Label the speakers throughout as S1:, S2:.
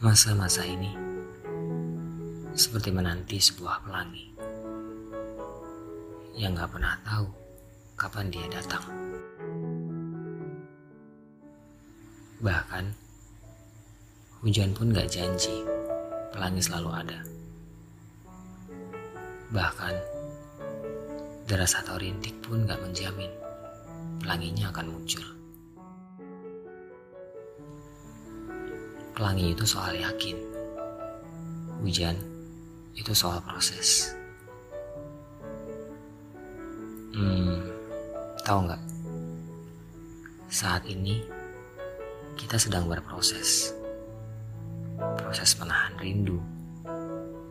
S1: Masa-masa ini seperti menanti sebuah pelangi yang gak pernah tahu kapan dia datang. Bahkan hujan pun gak janji pelangi selalu ada. Bahkan deras atau rintik pun gak menjamin pelanginya akan muncul. Pelangi itu soal yakin. Hujan itu soal proses. Hmm, tahu nggak? Saat ini kita sedang berproses. Proses menahan rindu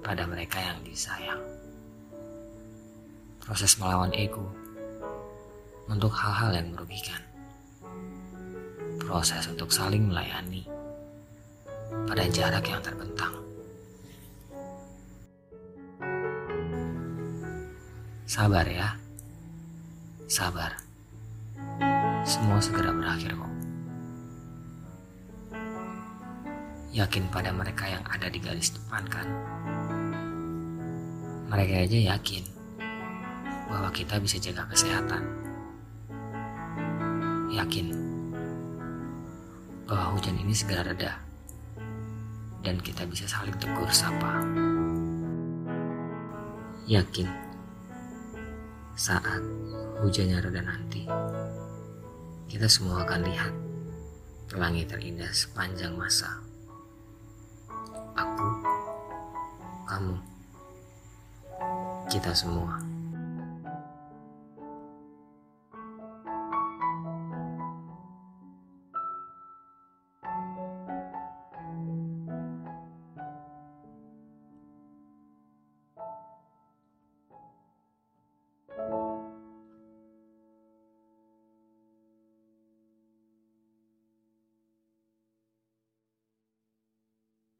S1: pada mereka yang disayang. Proses melawan ego untuk hal-hal yang merugikan. Proses untuk saling melayani pada jarak yang terbentang. Sabar ya, sabar. Semua segera berakhir kok. Yakin pada mereka yang ada di garis depan kan? Mereka aja yakin bahwa kita bisa jaga kesehatan. Yakin bahwa hujan ini segera reda dan kita bisa saling tegur sapa. Yakin saat hujannya reda nanti, kita semua akan lihat pelangi terindah sepanjang masa. Aku, kamu, kita semua.